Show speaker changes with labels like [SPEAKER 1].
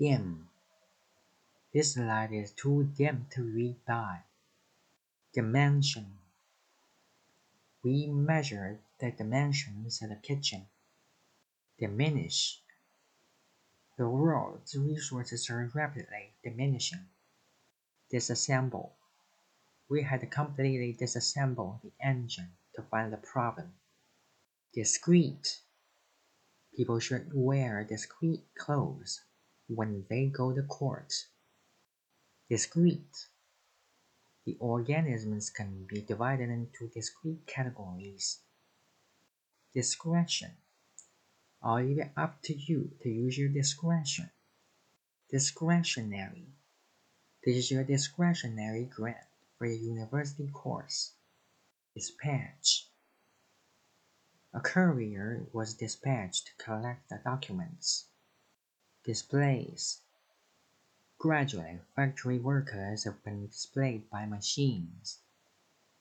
[SPEAKER 1] Dim. This light is too dim to read by. Dimension. We measure the dimensions of the kitchen. Diminish. The world's resources are rapidly diminishing. Disassemble. We had completely disassembled the engine to find the problem. Discreet. People should wear discreet clothes when they go to court. Discrete. The organisms can be divided into discrete categories. Discretion. I'll leave it up to you to use your discretion. Discretionary. This is your discretionary grant for your university course. Dispatch. A courier was dispatched to collect the documents. Displays. Gradually, factory workers have been displayed by machines.